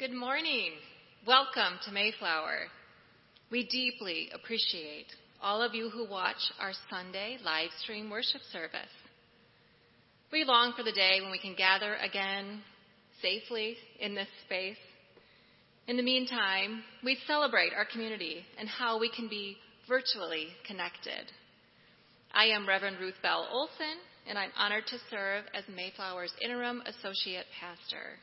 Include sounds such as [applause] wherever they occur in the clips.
Good morning. Welcome to Mayflower. We deeply appreciate all of you who watch our Sunday live stream worship service. We long for the day when we can gather again safely in this space. In the meantime, we celebrate our community and how we can be virtually connected. I am Reverend Ruth Bell Olson, and I'm honored to serve as Mayflower's interim associate pastor.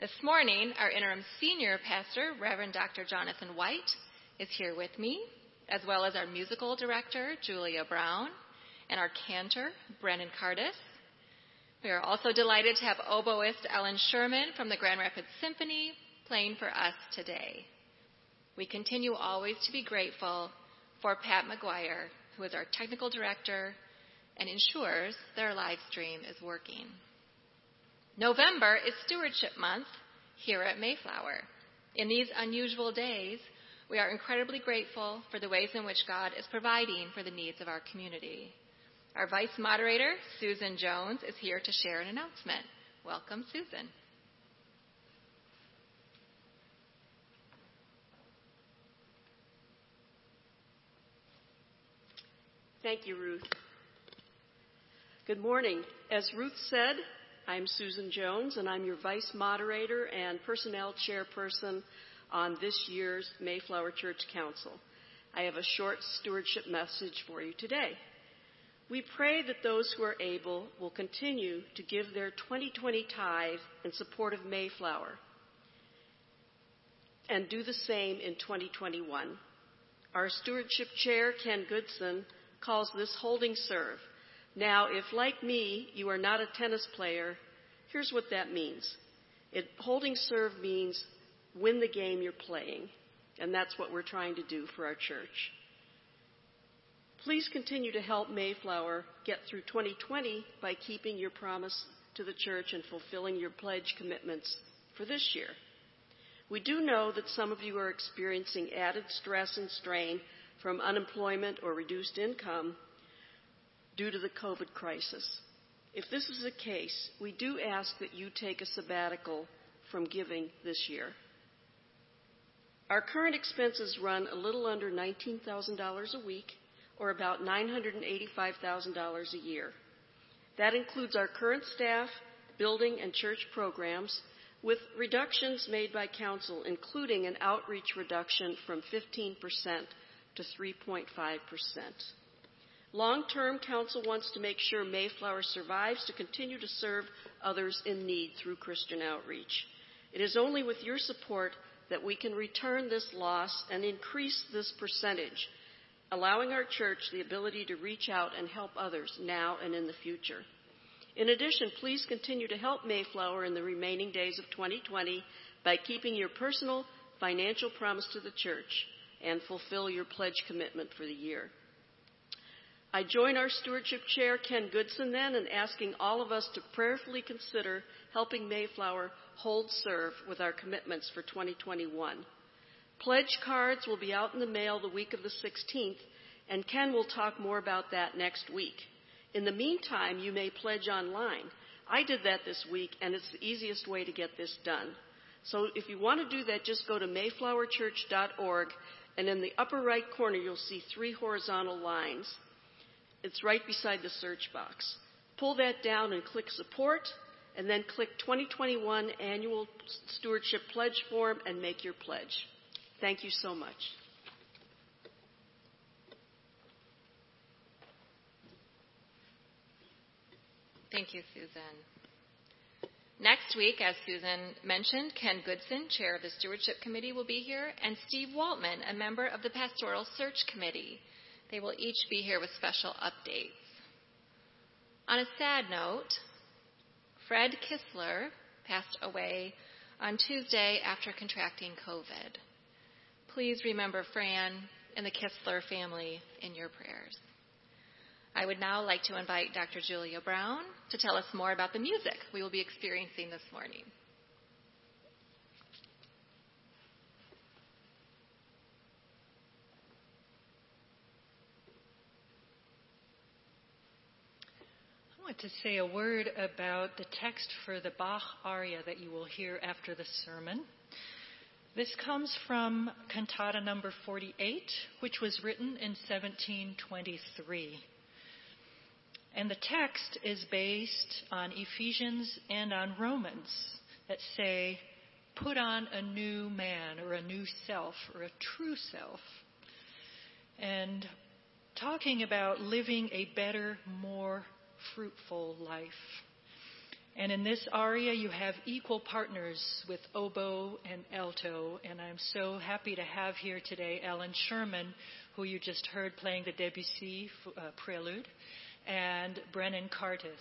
This morning, our interim senior pastor, Reverend Dr. Jonathan White, is here with me, as well as our musical director, Julia Brown, and our cantor, Brennan Cardis. We are also delighted to have oboist Ellen Sherman from the Grand Rapids Symphony playing for us today. We continue always to be grateful for Pat McGuire, who is our technical director and ensures our live stream is working. November is Stewardship Month here at Mayflower. In these unusual days, we are incredibly grateful for the ways in which God is providing for the needs of our community. Our vice moderator, Susan Jones, is here to share an announcement. Welcome, Susan. Thank you, Ruth. Good morning. As Ruth said, I'm Susan Jones, and I'm your vice moderator and personnel chairperson on this year's Mayflower Church Council. I have a short stewardship message for you today. We pray that those who are able will continue to give their 2020 tithe in support of Mayflower and do the same in 2021. Our stewardship chair, Ken Goodson, calls this holding serve. Now, if like me, you are not a tennis player, here's what that means. It, holding serve means win the game you're playing, and that's what we're trying to do for our church. Please continue to help Mayflower get through 2020 by keeping your promise to the church and fulfilling your pledge commitments for this year. We do know that some of you are experiencing added stress and strain from unemployment or reduced income due to the COVID crisis. If this is the case, we do ask that you take a sabbatical from giving this year. Our current expenses run a little under $19,000 a week, or about $985,000 a year. That includes our current staff, building, and church programs, with reductions made by council, including an outreach reduction from 15% to 3.5%. Long term, Council wants to make sure Mayflower survives to continue to serve others in need through Christian outreach. It is only with your support that we can return this loss and increase this percentage, allowing our church the ability to reach out and help others now and in the future. In addition, please continue to help Mayflower in the remaining days of 2020 by keeping your personal financial promise to the church and fulfill your pledge commitment for the year. I join our stewardship chair, Ken Goodson, then, in asking all of us to prayerfully consider helping Mayflower hold serve with our commitments for 2021. Pledge cards will be out in the mail the week of the 16th, and Ken will talk more about that next week. In the meantime, you may pledge online. I did that this week, and it's the easiest way to get this done. So if you want to do that, just go to mayflowerchurch.org and in the upper right corner, you'll see three horizontal lines. It's right beside the search box. Pull that down and click support, and then click 2021 Annual Stewardship Pledge Form and make your pledge. Thank you so much. Thank you, Susan. Next week, as Susan mentioned, Ken Goodson, chair of the Stewardship Committee, will be here, and Steve Waltman, a member of the Pastoral Search Committee. They will each be here with special updates. On a sad note, Fred Kistler passed away on Tuesday after contracting COVID. Please remember Fran and the Kistler family in your prayers. I would now like to invite Dr. Julia Brown to tell us more about the music we will be experiencing this morning. To say a word about the text for the Bach aria that you will hear after the sermon. This comes from cantata number 48, which was written in 1723. And the text is based on Ephesians and on Romans that say, put on a new man or a new self or a true self. And talking about living a better, more fruitful life. And in this aria, you have equal partners with oboe and alto. And I'm so happy to have here today Ellen Sherman, who you just heard playing the Debussy uh, prelude, and Brennan Curtis.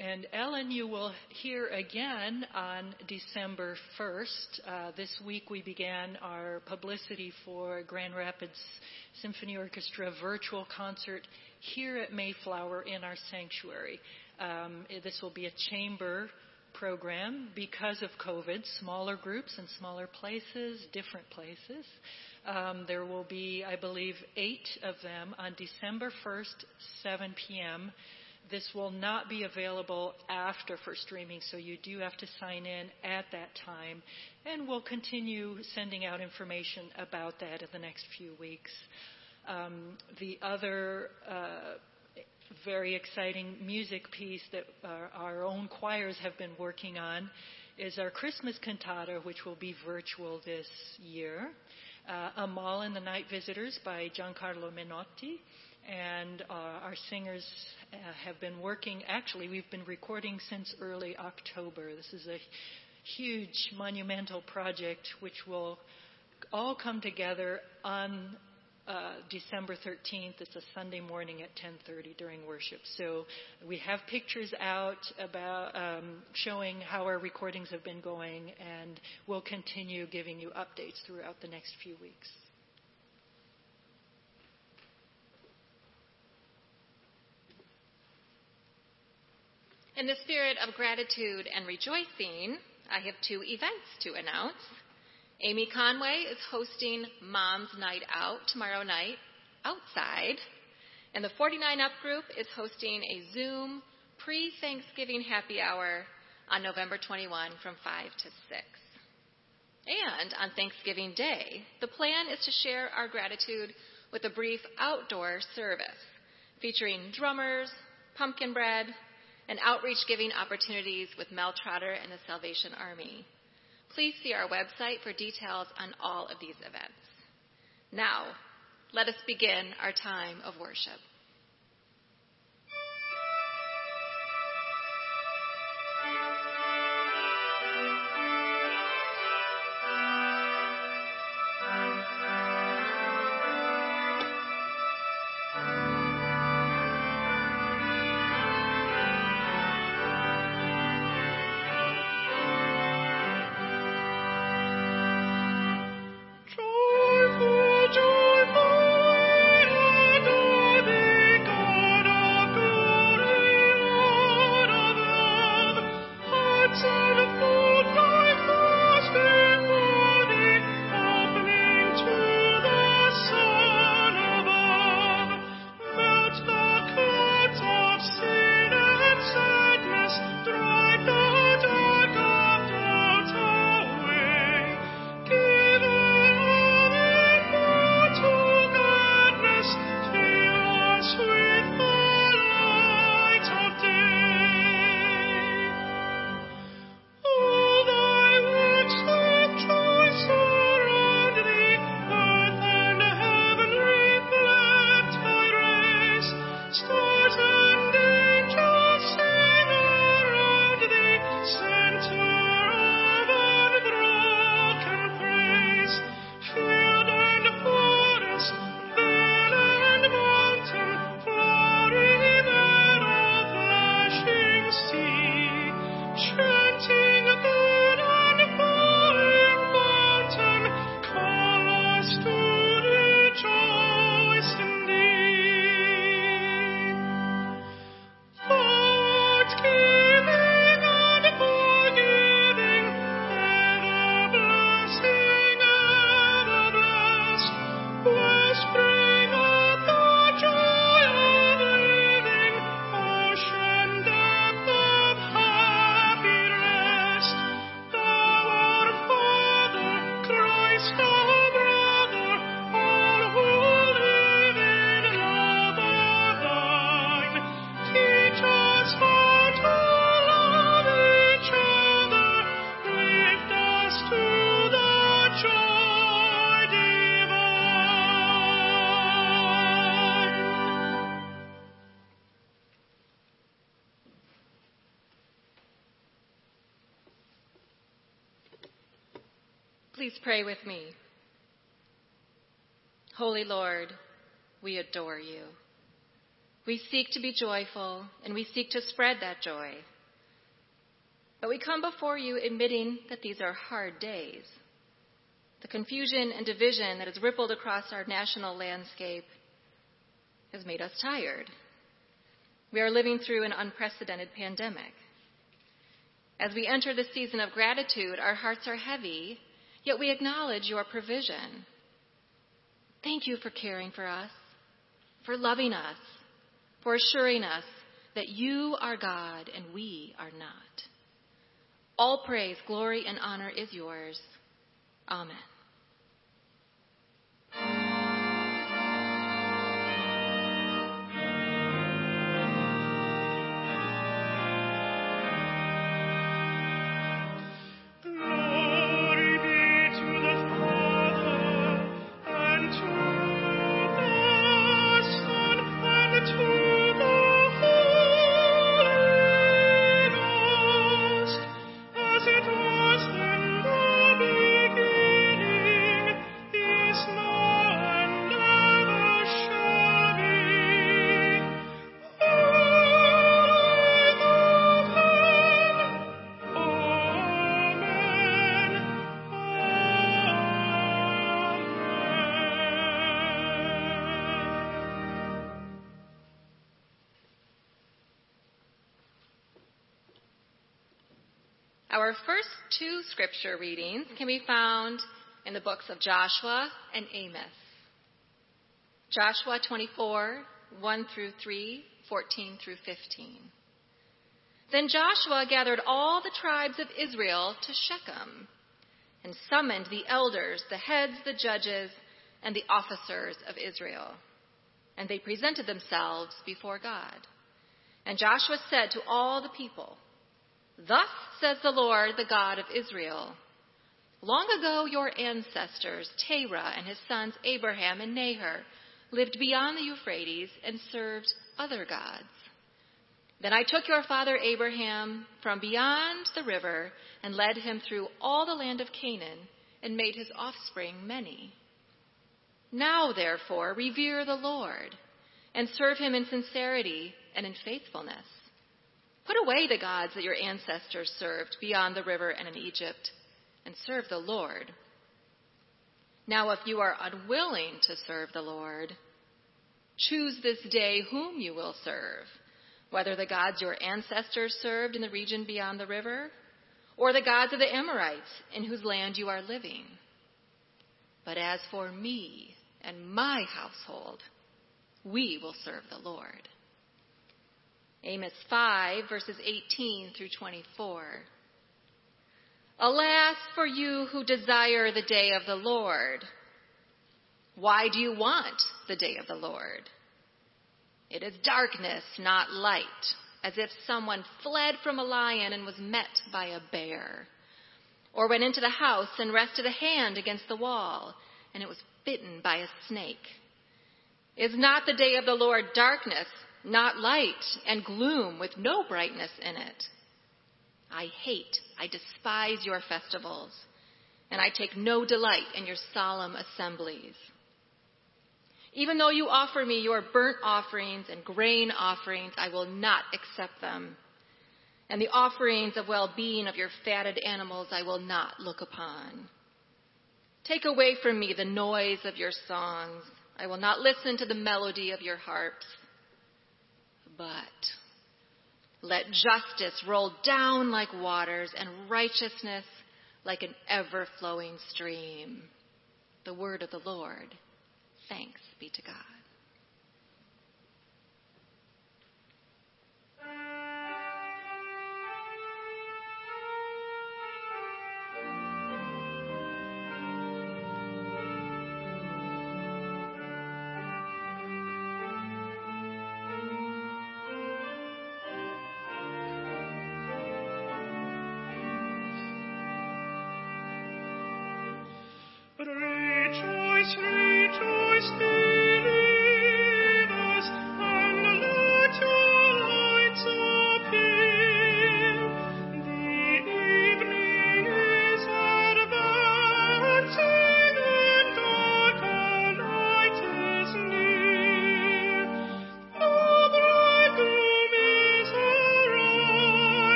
And Ellen, you will hear again on December 1st. Uh, this week we began our publicity for Grand Rapids Symphony Orchestra virtual concert here at Mayflower in our sanctuary. Um, this will be a chamber program because of COVID, smaller groups in smaller places, different places. Um, there will be, I believe, eight of them on December 1st, 7 p.m. This will not be available after for streaming, so you do have to sign in at that time. And we'll continue sending out information about that in the next few weeks. Um, the other uh, very exciting music piece that our, our, own choirs have been working on is our Christmas cantata, which will be virtual this year. Uh, Amahl and the Night Visitors by Gian Carlo Menotti. And uh, our singers uh, have been working, actually, we've been recording since early October. This is a huge, monumental project which will all come together on uh, December 13th. It's a Sunday morning at 10:30 during worship. So we have pictures out about um, showing how our recordings have been going, and we'll continue giving you updates throughout the next few weeks. In the spirit of gratitude and rejoicing, I have two events to announce. Amy Conway is hosting Mom's Night Out tomorrow night outside. And the 49 Up group is hosting a Zoom pre Thanksgiving happy hour on November 21 from 5 to 6. And on Thanksgiving Day, the plan is to share our gratitude with a brief outdoor service featuring drummers, pumpkin bread, and outreach giving opportunities with Mel Trotter and the Salvation Army. Please see our website for details on all of these events. Now, let us begin our time of worship. Pray with me. Holy Lord, we adore you. We seek to be joyful and we seek to spread that joy. But we come before you admitting that these are hard days. The confusion and division that has rippled across our national landscape has made us tired. We are living through an unprecedented pandemic. As we enter the season of gratitude, our hearts are heavy, yet we acknowledge your provision. Thank you for caring for us, for loving us, for assuring us that you are God and we are not. All praise, glory, and honor is yours. Amen. Our first two scripture readings can be found in the books of Joshua and Amos. Joshua 24, 1 through 3, 14 through 15. Then Joshua gathered all the tribes of Israel to Shechem and summoned the elders, the heads, the judges, and the officers of Israel. And they presented themselves before God. And Joshua said to all the people, Thus says the Lord, the God of Israel. Long ago, your ancestors, Terah and his sons Abraham and Nahor, lived beyond the Euphrates and served other gods. Then I took your father Abraham from beyond the river and led him through all the land of Canaan and made his offspring many. Now, therefore, revere the Lord and serve him in sincerity and in faithfulness. Put away the gods that your ancestors served beyond the river and in Egypt, and serve the Lord. Now, if you are unwilling to serve the Lord, choose this day whom you will serve, whether the gods your ancestors served in the region beyond the river, or the gods of the Amorites in whose land you are living. But as for me and my household, we will serve the Lord. Amos 5, verses 18 through 24. Alas for you who desire the day of the Lord. Why do you want the day of the Lord? It is darkness, not light, as if someone fled from a lion and was met by a bear, or went into the house and rested a hand against the wall, and it was bitten by a snake. Is not the day of the Lord darkness, not light, and gloom with no brightness in it. I hate, I despise your festivals, and I take no delight in your solemn assemblies. Even though you offer me your burnt offerings and grain offerings, I will not accept them. And the offerings of well being of your fatted animals I will not look upon. Take away from me the noise of your songs. I will not listen to the melody of your harps but let justice roll down like waters and righteousness like an ever flowing stream. The word of the Lord. Thanks be to God. Rejoice, rejoice,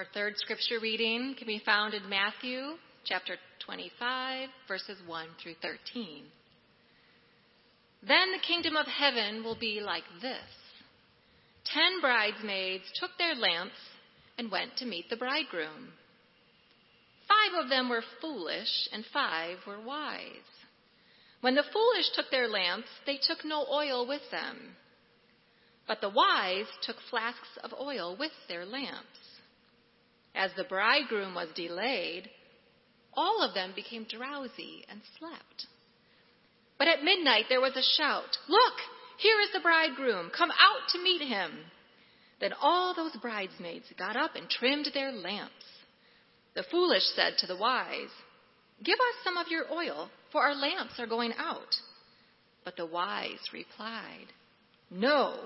Our third scripture reading can be found in Matthew chapter 25, verses 1 through 13. Then the kingdom of heaven will be like this Ten bridesmaids took their lamps and went to meet the bridegroom. Five of them were foolish, and five were wise. When the foolish took their lamps, they took no oil with them. But the wise took flasks of oil with their lamps. As the bridegroom was delayed, all of them became drowsy and slept. But at midnight there was a shout Look, here is the bridegroom, come out to meet him. Then all those bridesmaids got up and trimmed their lamps. The foolish said to the wise, Give us some of your oil, for our lamps are going out. But the wise replied, No,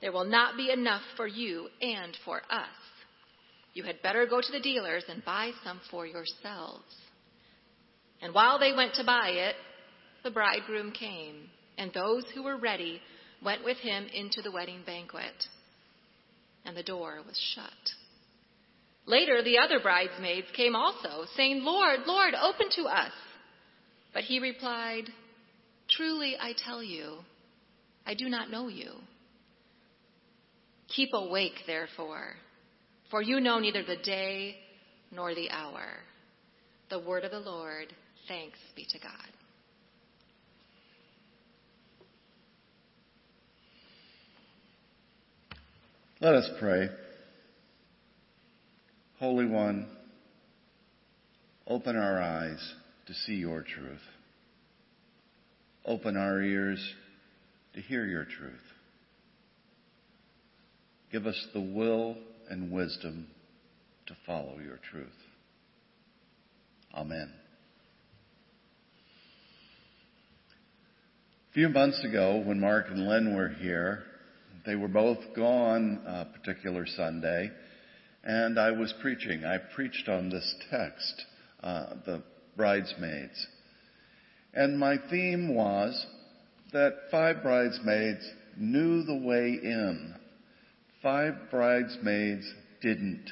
there will not be enough for you and for us. You had better go to the dealers and buy some for yourselves. And while they went to buy it, the bridegroom came, and those who were ready went with him into the wedding banquet. And the door was shut. Later, the other bridesmaids came also, saying, Lord, Lord, open to us. But he replied, Truly I tell you, I do not know you. Keep awake, therefore, for you know neither the day nor the hour. The word of the Lord. Thanks be to God. Let us pray. Holy One, open our eyes to see your truth. Open our ears to hear your truth. Give us the will and wisdom to follow your truth. Amen. A few months ago, when Mark and Lynn were here, they were both gone a particular Sunday, and I was preaching. I preached on this text, uh, the bridesmaids. And my theme was that five bridesmaids knew the way in. Five bridesmaids didn't.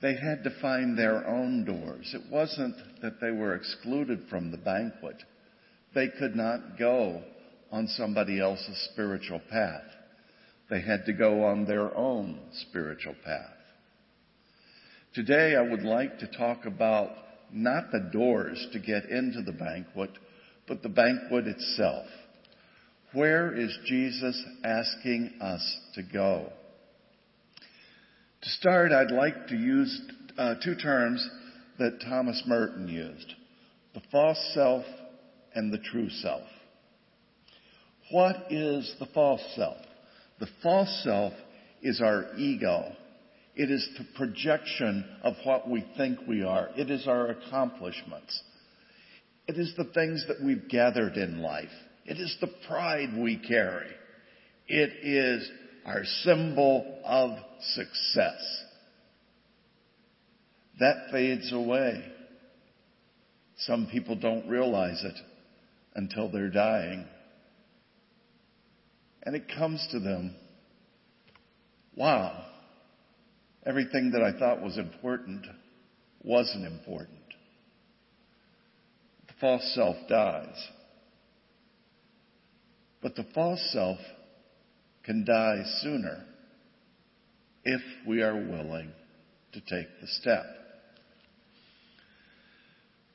They had to find their own doors. It wasn't that they were excluded from the banquet. They could not go on somebody else's spiritual path. They had to go on their own spiritual path. Today I would like to talk about not the doors to get into the banquet, but the banquet itself. Where is Jesus asking us to go? To start, I'd like to use uh, two terms that Thomas Merton used. The false self and the true self. What is the false self? The false self is our ego. It is the projection of what we think we are. It is our accomplishments. It is the things that we've gathered in life. It is the pride we carry. It is our symbol of success. That fades away. Some people don't realize it until they're dying. And it comes to them, wow, everything that I thought was important wasn't important. The false self dies. But the false self can die sooner if we are willing to take the step.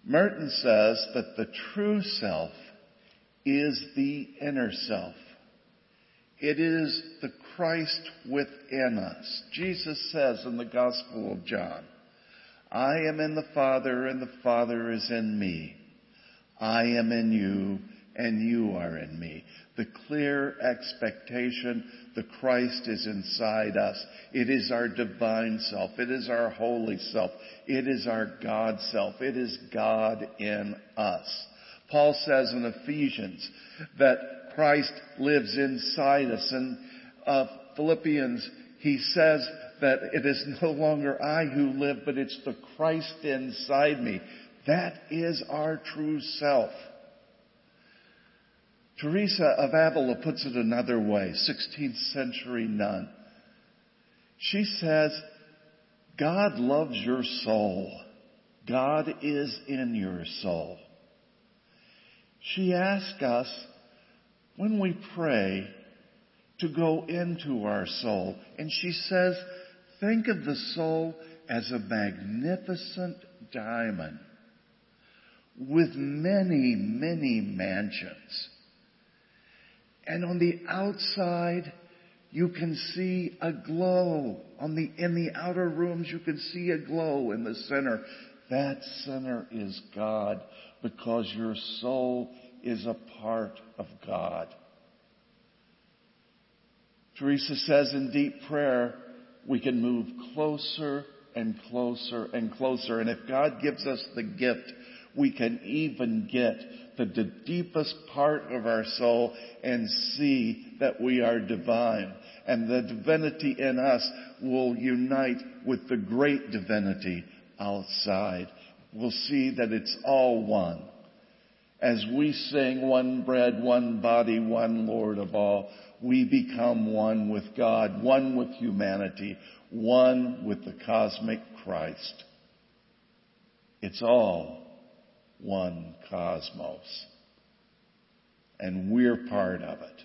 Merton says that the true self is the inner self. It is the Christ within us. Jesus says in the Gospel of John, I am in the Father and the Father is in me. I am in you and you are in me. The clear expectation, the Christ is inside us. It is our divine self. It is our holy self. It is our God self. It is God in us. Paul says in Ephesians that Christ lives inside us. In uh, Philippians, he says that it is [laughs] no longer I who live, but it's the Christ inside me. That is our true self. Teresa of Avila puts it another way, 16th century nun. She says, God loves your soul. God is in your soul. She asks us, when we pray, to go into our soul. And she says, think of the soul as a magnificent diamond with many, many mansions. And on the outside, you can see a glow. On the, in the outer rooms, you can see a glow in the center. That center is God because your soul is a part of God. Teresa says in deep prayer, we can move closer and closer and closer. And if God gives us the gift, we can even get to the deepest part of our soul and see that we are divine. And the divinity in us will unite with the great divinity outside. We'll see that it's all one. As we sing one bread, one body, one Lord of all, we become one with God, one with humanity, one with the cosmic Christ. It's all one cosmos. And we're part of it.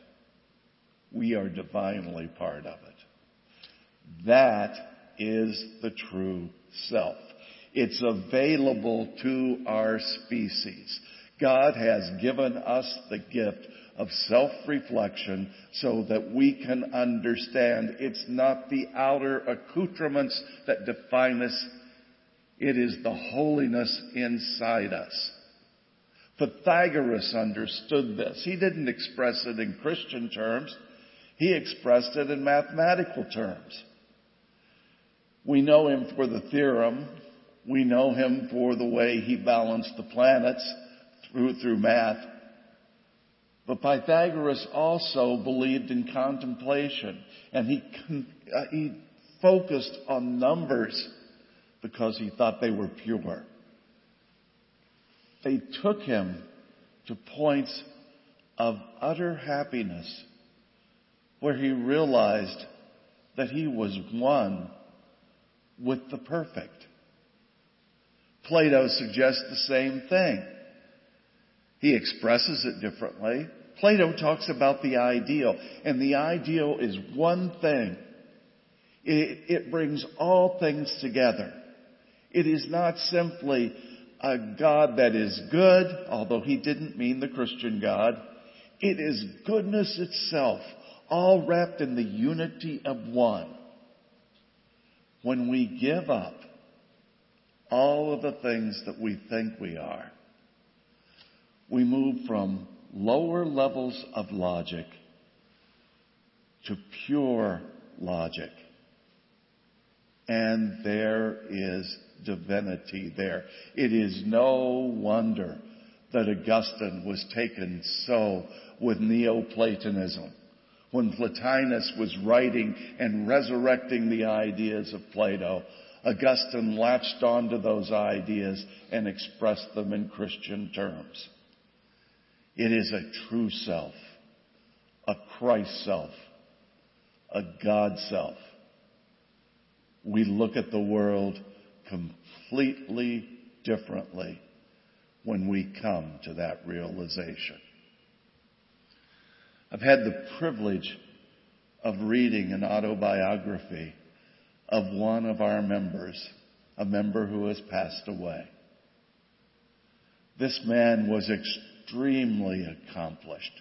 We are divinely part of it. That is the true self. It's available to our species. God has given us the gift of self-reflection so that we can understand it's not the outer accoutrements that define us. It is the holiness inside us. Pythagoras understood this. He didn't express it in Christian terms. He expressed it in mathematical terms. We know him for the theorem. We know him for the way he balanced the planets through, through math. But Pythagoras also believed in contemplation and he, uh, he focused on numbers because he thought they were pure. They took him to points of utter happiness where he realized that he was one with the perfect. Plato suggests the same thing. He expresses it differently. Plato talks about the ideal, and the ideal is one thing. It, it brings all things together. It is not simply a God that is good, although he didn't mean the Christian God. It is goodness itself, all wrapped in the unity of one. When we give up all of the things that we think we are, we move from lower levels of logic to pure logic. And there is divinity there. It is no wonder that Augustine was taken so with Neoplatonism. When Plotinus was writing and resurrecting the ideas of Plato, Augustine latched onto those ideas and expressed them in Christian terms. It is a true self, a Christ self, a God self. We look at the world completely differently when we come to that realization. I've had the privilege of reading an autobiography of one of our members, a member who has passed away. This man was extremely accomplished.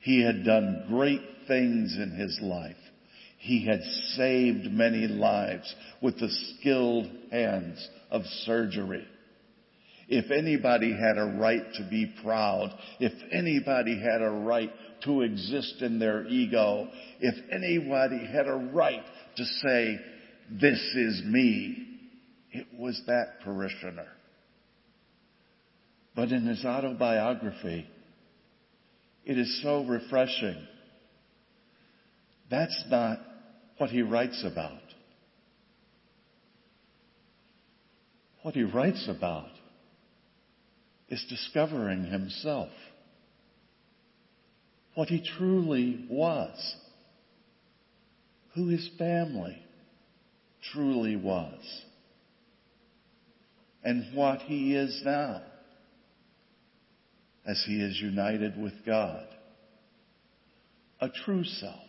He had done great things in his life. He had saved many lives with the skilled hands of surgery. If anybody had a right to be proud, if anybody had a right to exist in their ego, if anybody had a right to say, this is me, it was that parishioner. But in his autobiography, it is so refreshing. That's not what he writes about. What he writes about is discovering himself. What he truly was. Who his family truly was. And what he is now as he is united with God. A true self.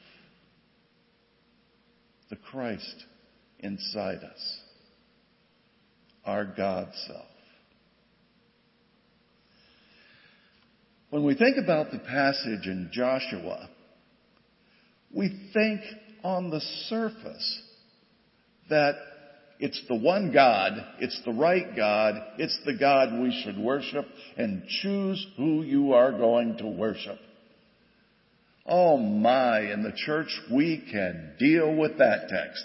The Christ inside us. Our God self. When we think about the passage in Joshua, we think on the surface that it's the one God, it's the right God, it's the God we should worship, and choose who you are going to worship. Oh my, in the church we can deal with that text.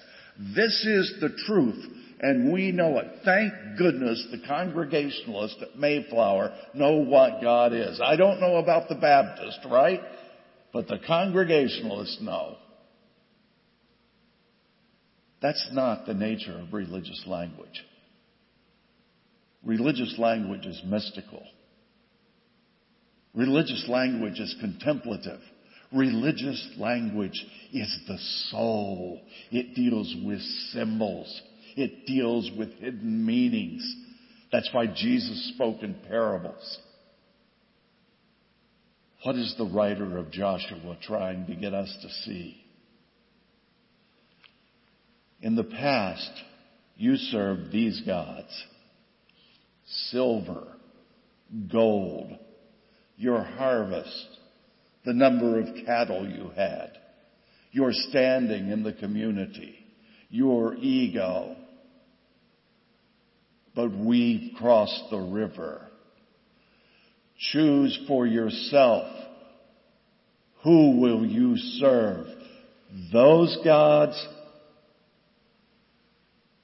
This is the truth, and we know it. Thank goodness the Congregationalists at Mayflower know what God is. I don't know about the Baptist, right? But the Congregationalists know. That's not the nature of religious language. Religious language is mystical. Religious language is contemplative. Religious language is the soul. It deals with symbols. It deals with hidden meanings. That's why Jesus spoke in parables. What is the writer of Joshua trying to get us to see? In the past, you served these gods. Silver, gold, your harvest, the number of cattle you had, your standing in the community, your ego. But we've crossed the river. Choose for yourself. Who will you serve? Those gods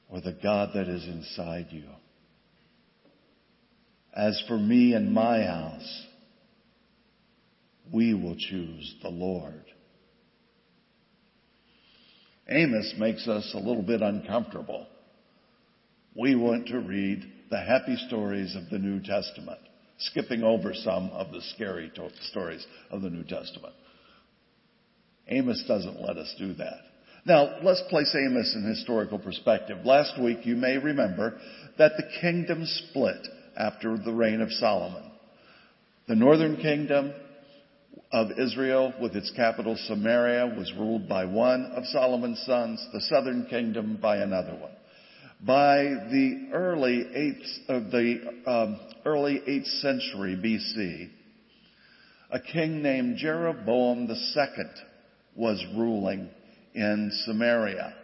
or the God that is inside you. As for me and my house, we will choose the Lord. Amos makes us a little bit uncomfortable. We want to read the happy stories of the New Testament, skipping over some of the scary to- stories of the New Testament. Amos doesn't let us do that. Now, let's place Amos in historical perspective. Last week, you may remember that the kingdom split after the reign of Solomon. The northern kingdom of Israel, with its capital Samaria, was ruled by one of Solomon's sons, the southern kingdom by another one. By the early eighth of the um, early eighth century BC, a king named Jeroboam II was ruling in Samaria.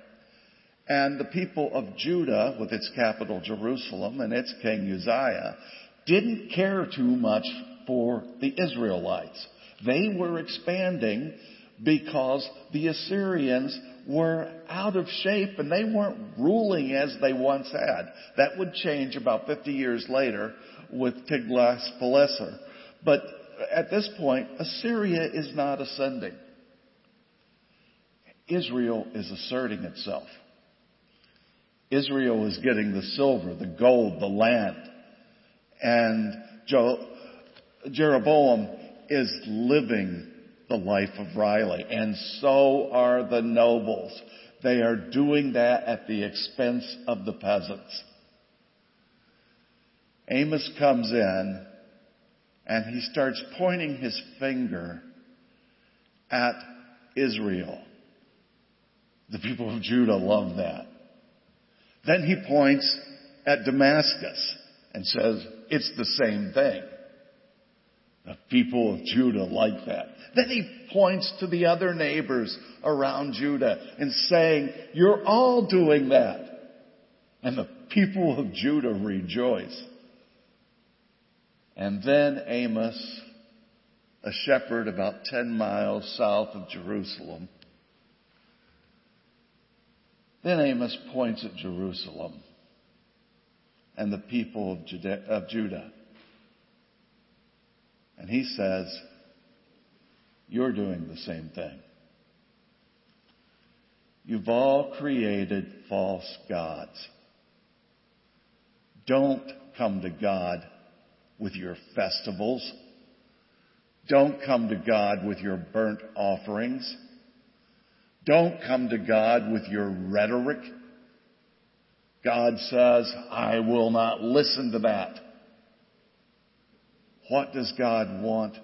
And the people of Judah, with its capital Jerusalem and its king Uzziah, didn't care too much for the Israelites. They were expanding because the Assyrians were out of shape and they weren't ruling as they once had. That would change about 50 years later with Tiglath-Pileser. But at this point, Assyria is not ascending. Israel is asserting itself. Israel is getting the silver, the gold, the land. And Jeroboam is living the life of Riley. And so are the nobles. They are doing that at the expense of the peasants. Amos comes in and he starts pointing his finger at Israel. The people of Judah love that. Then he points at Damascus and says, it's the same thing. The people of Judah like that. Then he points to the other neighbors around Judah and saying, you're all doing that. And the people of Judah rejoice. And then Amos, a shepherd about 10 miles south of Jerusalem, then Amos points at Jerusalem and the people of Judah. And he says, You're doing the same thing. You've all created false gods. Don't come to God with your festivals. Don't come to God with your burnt offerings. Don't come to God with your rhetoric. God says, I will not listen to that. What does God want?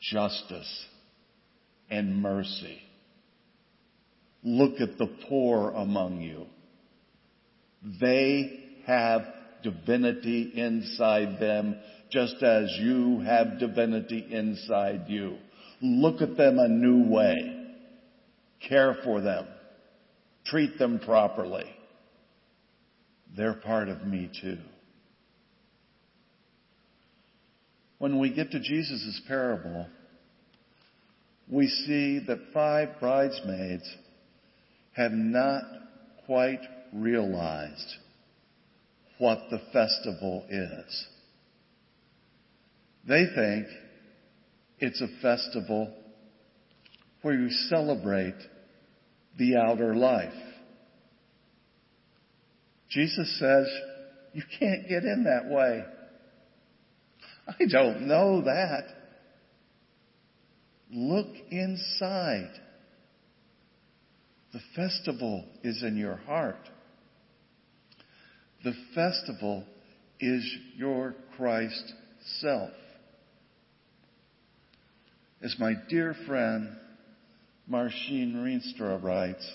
Justice and mercy. Look at the poor among you. They have divinity inside them just as you have divinity inside you. Look at them a new way. Care for them. Treat them properly. They're part of me too. When we get to Jesus' parable, we see that five bridesmaids have not quite realized what the festival is. They think it's a festival where you celebrate the outer life. Jesus says, you can't get in that way. I don't know that. Look inside. The festival is in your heart. The festival is your Christ self. As my dear friend Marchiene Rienstra writes,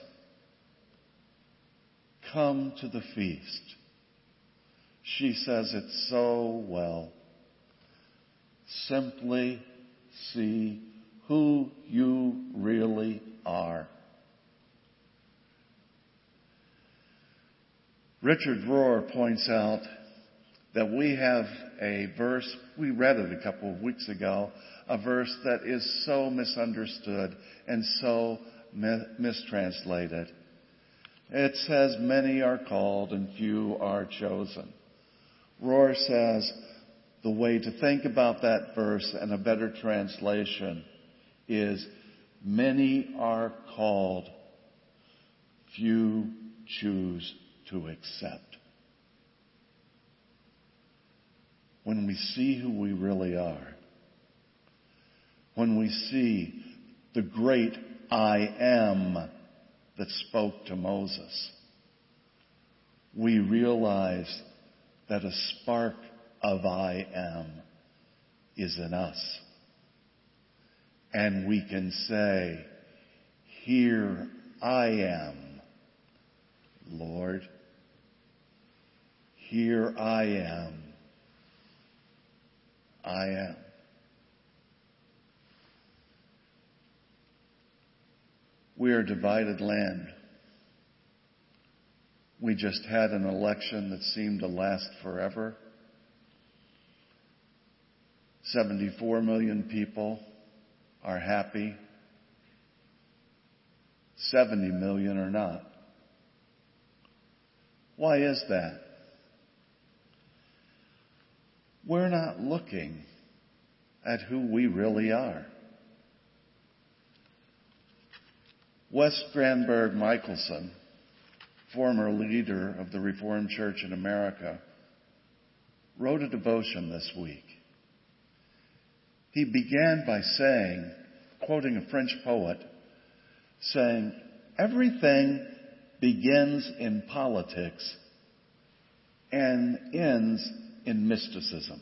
come to the feast. She says it so well. Simply see who you really are. Richard Rohr points out that we have a verse, we read it a couple of weeks ago, a verse that is so misunderstood and so mistranslated. It says, many are called and few are chosen. Rohr says, the way to think about that verse and a better translation is, many are called, few choose to accept. When we see who we really are, when we see the great I am that spoke to Moses, we realize that a spark of I am is in us. And we can say, here I am, Lord. Here I am. I am. We are divided land. We just had an election that seemed to last forever. 74 million people are happy. 70 million are not. Why is that? We're not looking at who we really are. Wes Granberg Michaelson, former leader of the Reformed Church in America, wrote a devotion this week. He began by saying, quoting a French poet, saying, everything begins in politics and ends in mysticism.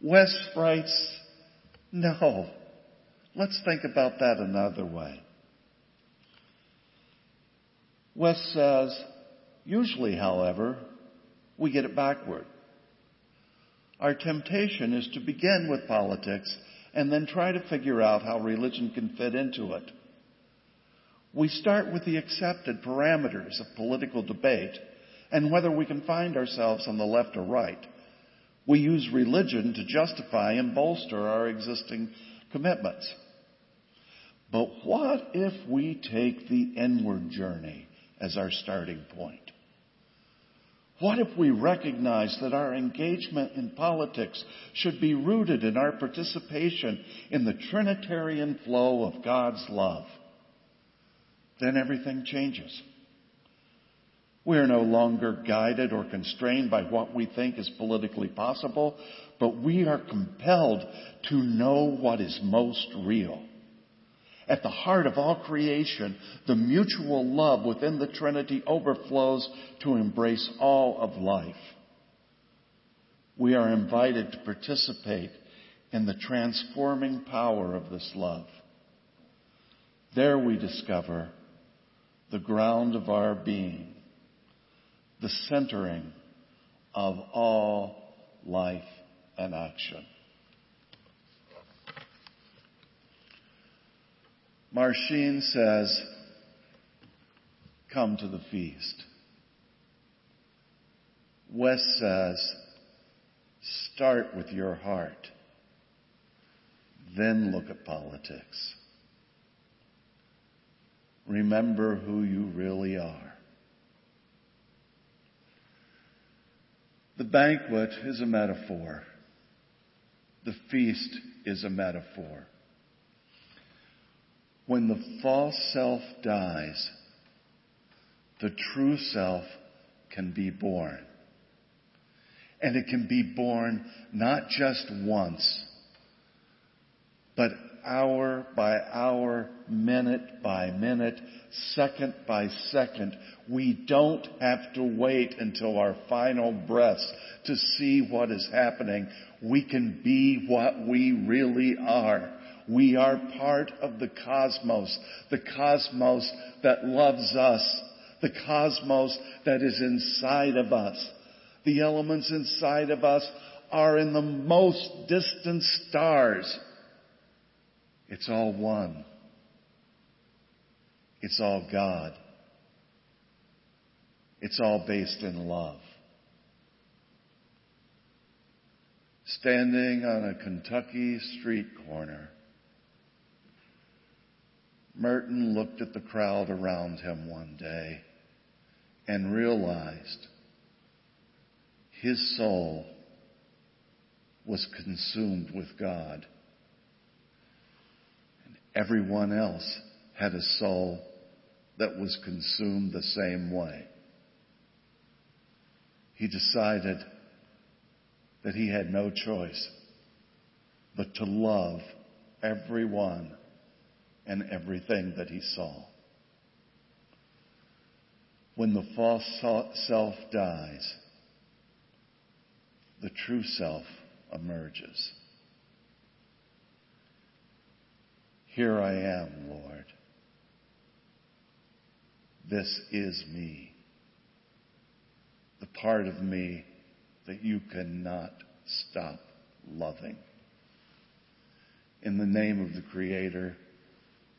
Wes writes, no, Let's think about that another way. Wes says, usually, however, we get it backward. Our temptation is to begin with politics and then try to figure out how religion can fit into it. We start with the accepted parameters of political debate and whether we can find ourselves on the left or right. We use religion to justify and bolster our existing commitments. But what if we take the inward journey as our starting point? What if we recognize that our engagement in politics should be rooted in our participation in the Trinitarian flow of God's love? Then everything changes. We are no longer guided or constrained by what we think is politically possible, but we are compelled to know what is most real. At the heart of all creation, the mutual love within the Trinity overflows to embrace all of life. We are invited to participate in the transforming power of this love. There we discover the ground of our being, the centering of all life and action. Marchiene says, Come to the feast. Wes says, Start with your heart, then look at politics. Remember who you really are. The banquet is a metaphor. The feast is a metaphor. When the false self dies, the true self can be born. And it can be born not just once, but hour by hour, minute by minute, second by second. We don't have to wait until our final breaths to see what is happening. We can be what we really are. We are part of the cosmos, the cosmos that loves us, the cosmos that is inside of us. The elements inside of us are in the most distant stars. It's all one. It's all God. It's all based in love. Standing on a Kentucky street corner, Merton looked at the crowd around him one day and realized his soul was consumed with God. And everyone else had a soul that was consumed the same way. He decided that he had no choice but to love everyone and everything that he saw. When the false self dies, the true self emerges. Here I am, Lord. This is me. The part of me that you cannot stop loving. In the name of the Creator,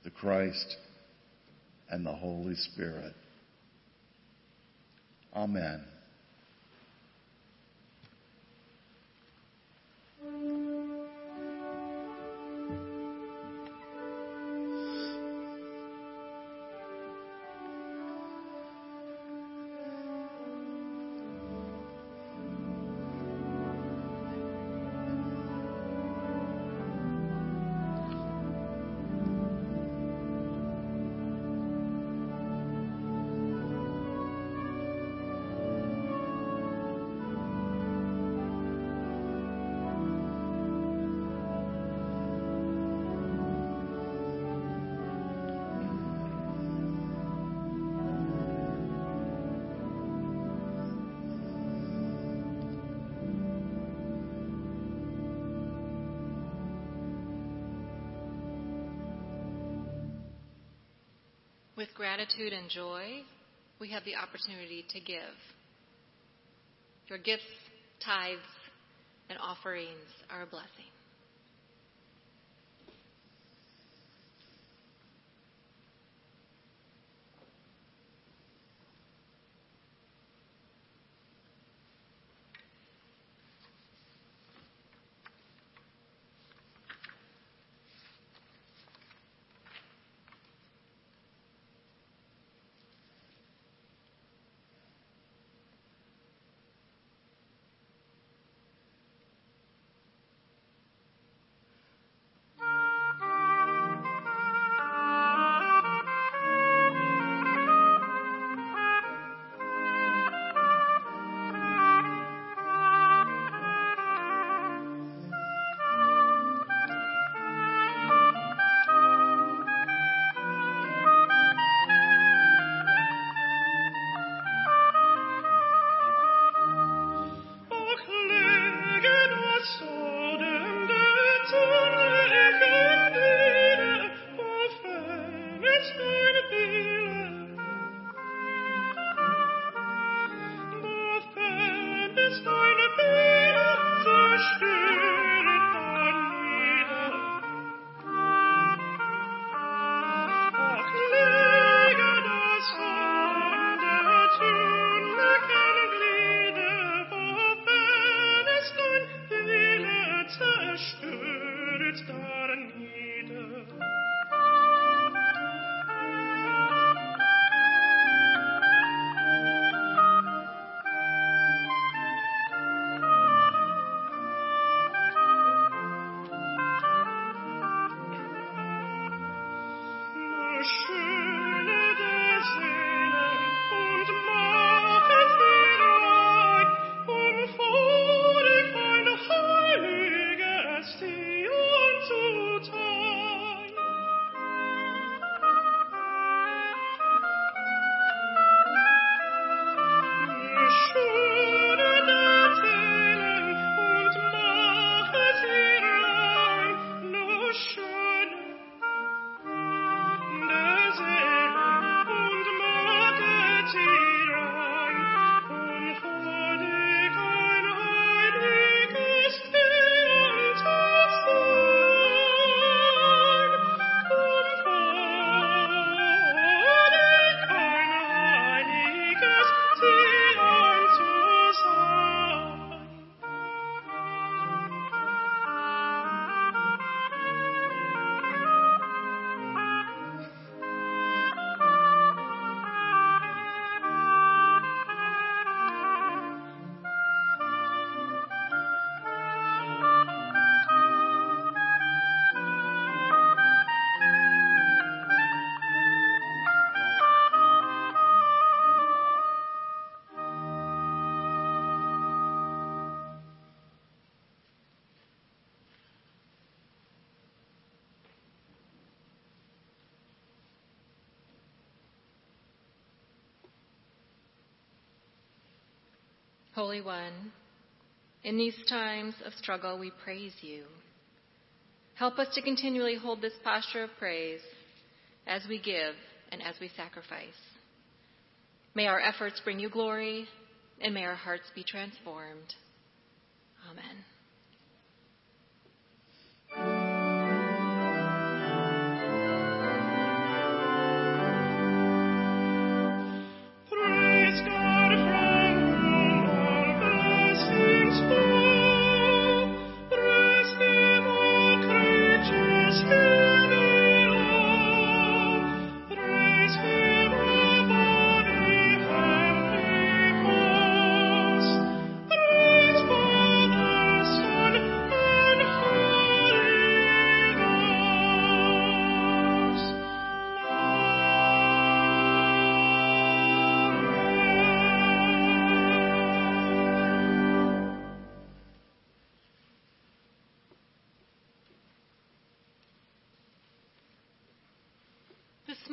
the Christ, and the Holy Spirit. Amen. Gratitude and joy, we have the opportunity to give. Your gifts, tithes, and offerings are a blessing. Holy One, in these times of struggle, we praise you. Help us to continually hold this posture of praise as we give and as we sacrifice. May our efforts bring you glory, and may our hearts be transformed. Amen.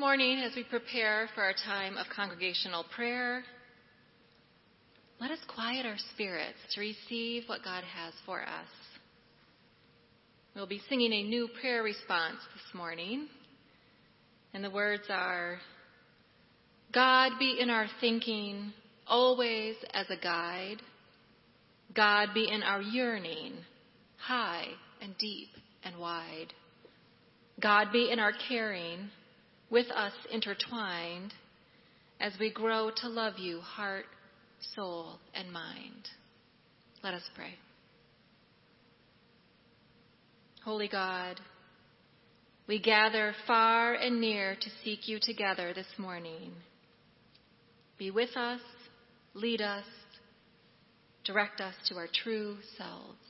Morning, as we prepare for our time of congregational prayer, let us quiet our spirits to receive what God has for us. We'll be singing a new prayer response this morning, and the words are God be in our thinking always as a guide, God be in our yearning, high and deep and wide. God be in our caring, with us intertwined, as we grow to love you, heart, soul, and mind. Let us pray. Holy God, we gather far and near to seek you together this morning. Be with us, lead us, direct us to our true selves.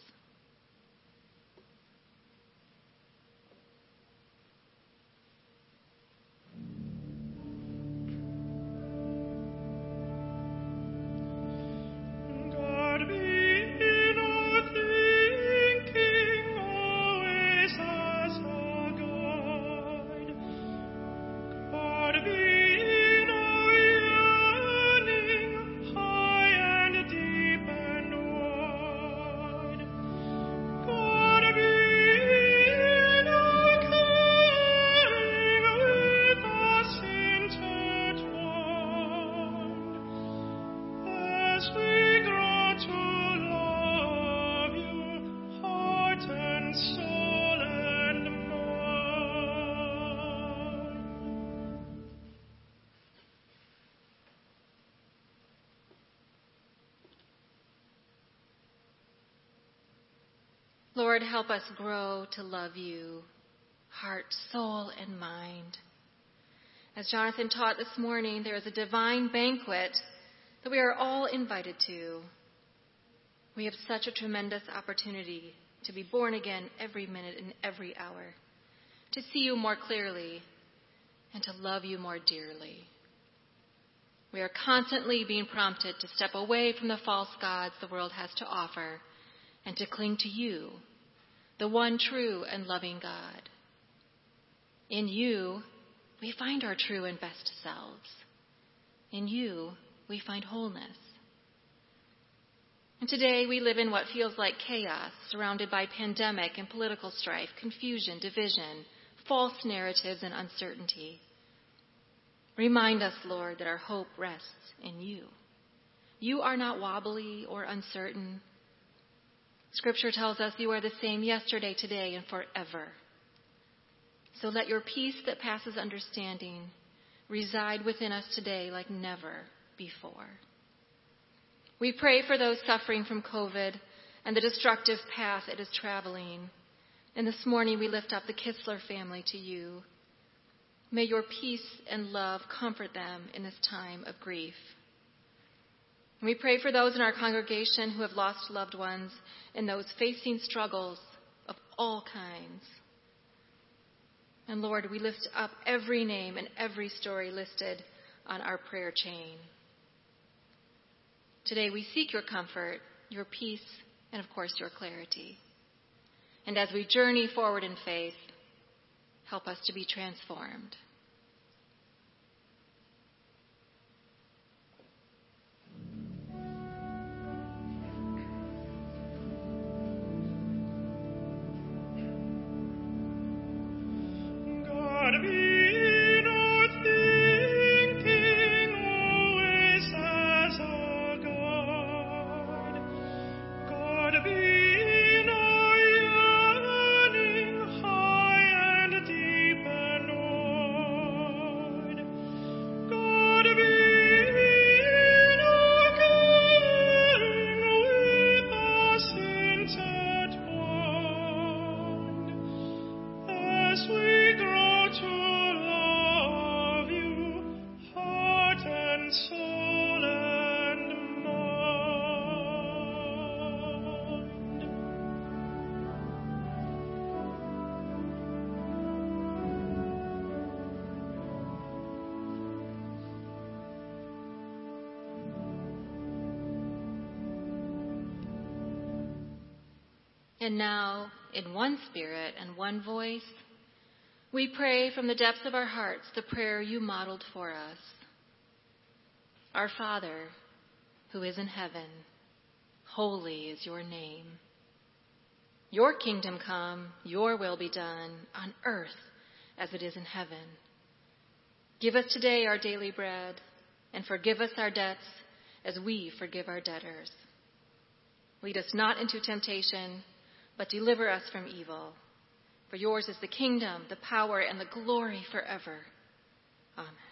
Lord, help us grow to love you, heart, soul, and mind. As Jonathan taught this morning, there is a divine banquet that we are all invited to. We have such a tremendous opportunity to be born again every minute and every hour, to see you more clearly, and to love you more dearly. We are constantly being prompted to step away from the false gods the world has to offer and to cling to you, the one true and loving God. In you, we find our true and best selves. In you, we find wholeness. And today we live in what feels like chaos, surrounded by pandemic and political strife, confusion, division, false narratives, and uncertainty. Remind us, Lord, that our hope rests in you. You are not wobbly or uncertain. Scripture tells us you are the same yesterday, today, and forever. So let your peace that passes understanding reside within us today like never before. We pray for those suffering from COVID and the destructive path it is traveling. And this morning we lift up the Kistler family to you. May your peace and love comfort them in this time of grief. And we pray for those in our congregation who have lost loved ones and those facing struggles of all kinds. And Lord, we lift up every name and every story listed on our prayer chain. Today we seek your comfort, your peace, and of course your clarity. And as we journey forward in faith, help us to be transformed. And now, in one spirit and one voice, we pray from the depths of our hearts the prayer you modeled for us. Our Father, who is in heaven, holy is your name. Your kingdom come, your will be done on earth as it is in heaven. Give us today our daily bread and forgive us our debts as we forgive our debtors. Lead us not into temptation, but deliver us from evil. For yours is the kingdom, the power, and the glory forever. Amen.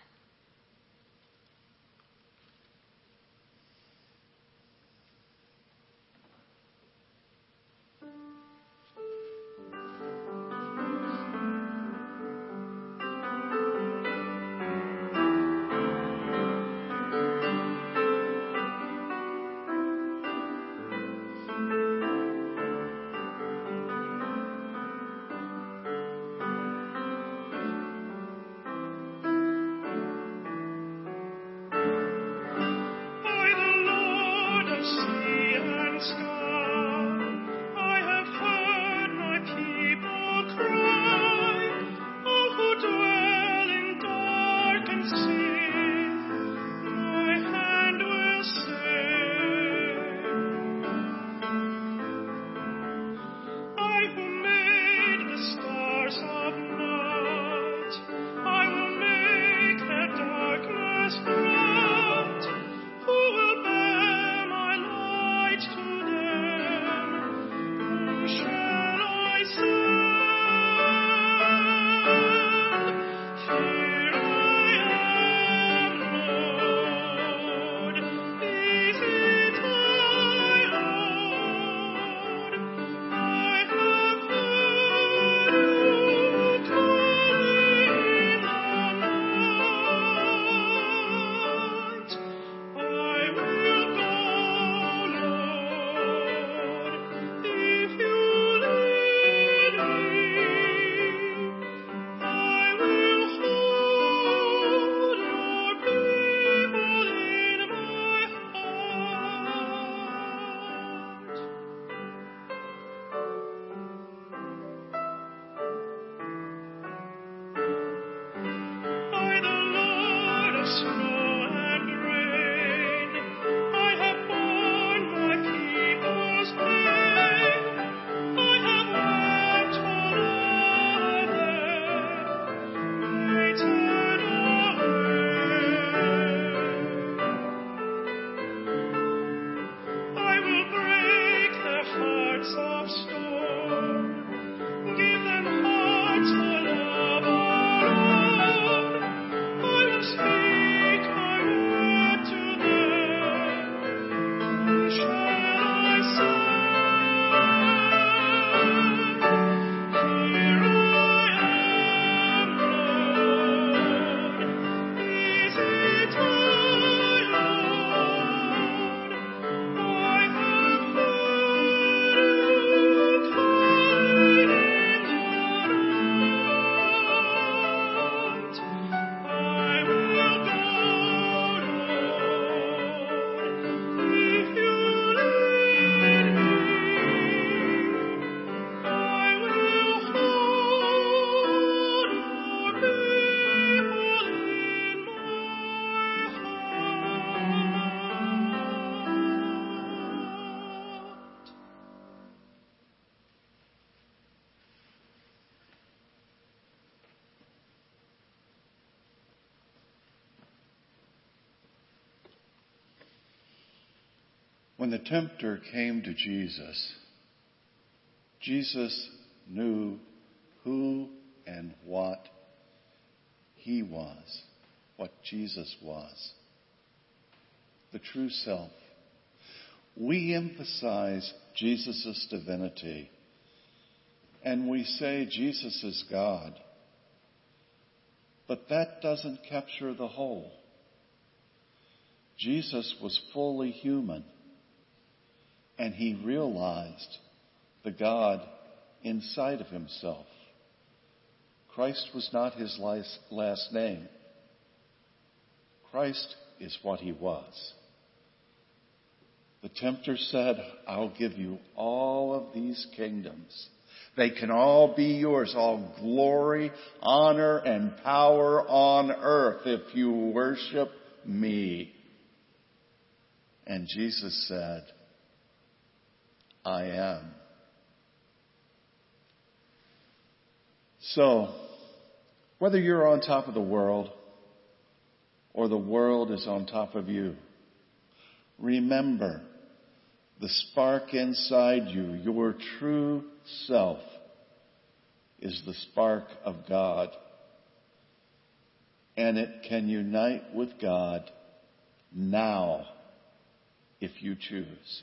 When the tempter came to Jesus, Jesus knew who and what he was, what Jesus was. The true self. We emphasize Jesus' divinity and we say Jesus is God. But that doesn't capture the whole. Jesus was fully human and he realized the God inside of himself. Christ was not his last, name. Christ is what he was. The tempter said, I'll give you all of these kingdoms. They can all be yours, all glory, honor, and power on earth if you worship me. And Jesus said, I am. So, whether you're on top of the world or the world is on top of you, remember the spark inside you, your true self, is the spark of God. And it can unite with God now if you choose.